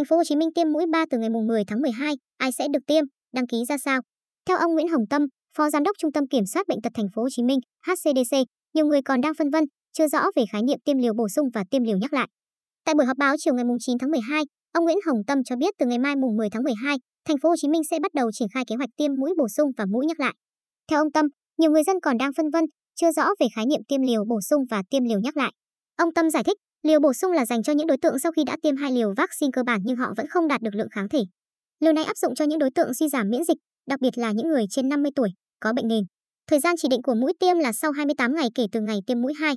Thành phố Hồ Chí Minh tiêm mũi 3 từ ngày 10 tháng 12, ai sẽ được tiêm, đăng ký ra sao? Theo ông Nguyễn Hồng Tâm, Phó Giám đốc Trung tâm Kiểm soát bệnh tật Thành phố Hồ Chí Minh (HCDC), nhiều người còn đang phân vân, chưa rõ về khái niệm tiêm liều bổ sung và tiêm liều nhắc lại. Tại buổi họp báo chiều ngày 9 tháng 12, ông Nguyễn Hồng Tâm cho biết từ ngày mai mùng 10 tháng 12, Thành phố Hồ Chí Minh sẽ bắt đầu triển khai kế hoạch tiêm mũi bổ sung và mũi nhắc lại. Theo ông Tâm, nhiều người dân còn đang phân vân, chưa rõ về khái niệm tiêm liều bổ sung và tiêm liều nhắc lại. Ông Tâm giải thích, Liều bổ sung là dành cho những đối tượng sau khi đã tiêm hai liều vaccine cơ bản nhưng họ vẫn không đạt được lượng kháng thể. Liều này áp dụng cho những đối tượng suy giảm miễn dịch, đặc biệt là những người trên 50 tuổi, có bệnh nền. Thời gian chỉ định của mũi tiêm là sau 28 ngày kể từ ngày tiêm mũi 2.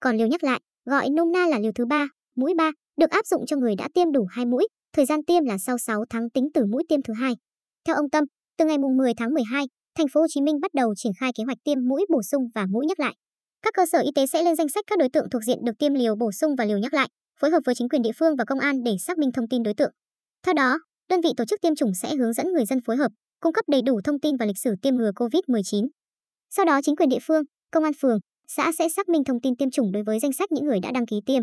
Còn liều nhắc lại, gọi nôm na là liều thứ 3, mũi 3, được áp dụng cho người đã tiêm đủ 2 mũi, thời gian tiêm là sau 6 tháng tính từ mũi tiêm thứ hai. Theo ông Tâm, từ ngày 10 tháng 12, thành phố Hồ Chí Minh bắt đầu triển khai kế hoạch tiêm mũi bổ sung và mũi nhắc lại. Các cơ sở y tế sẽ lên danh sách các đối tượng thuộc diện được tiêm liều bổ sung và liều nhắc lại, phối hợp với chính quyền địa phương và công an để xác minh thông tin đối tượng. Theo đó, đơn vị tổ chức tiêm chủng sẽ hướng dẫn người dân phối hợp, cung cấp đầy đủ thông tin và lịch sử tiêm ngừa COVID-19. Sau đó chính quyền địa phương, công an phường, xã sẽ xác minh thông tin tiêm chủng đối với danh sách những người đã đăng ký tiêm.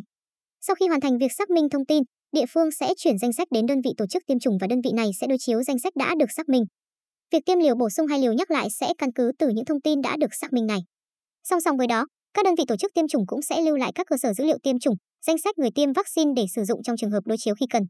Sau khi hoàn thành việc xác minh thông tin, địa phương sẽ chuyển danh sách đến đơn vị tổ chức tiêm chủng và đơn vị này sẽ đối chiếu danh sách đã được xác minh. Việc tiêm liều bổ sung hay liều nhắc lại sẽ căn cứ từ những thông tin đã được xác minh này. Song song với đó, các đơn vị tổ chức tiêm chủng cũng sẽ lưu lại các cơ sở dữ liệu tiêm chủng, danh sách người tiêm vaccine để sử dụng trong trường hợp đối chiếu khi cần.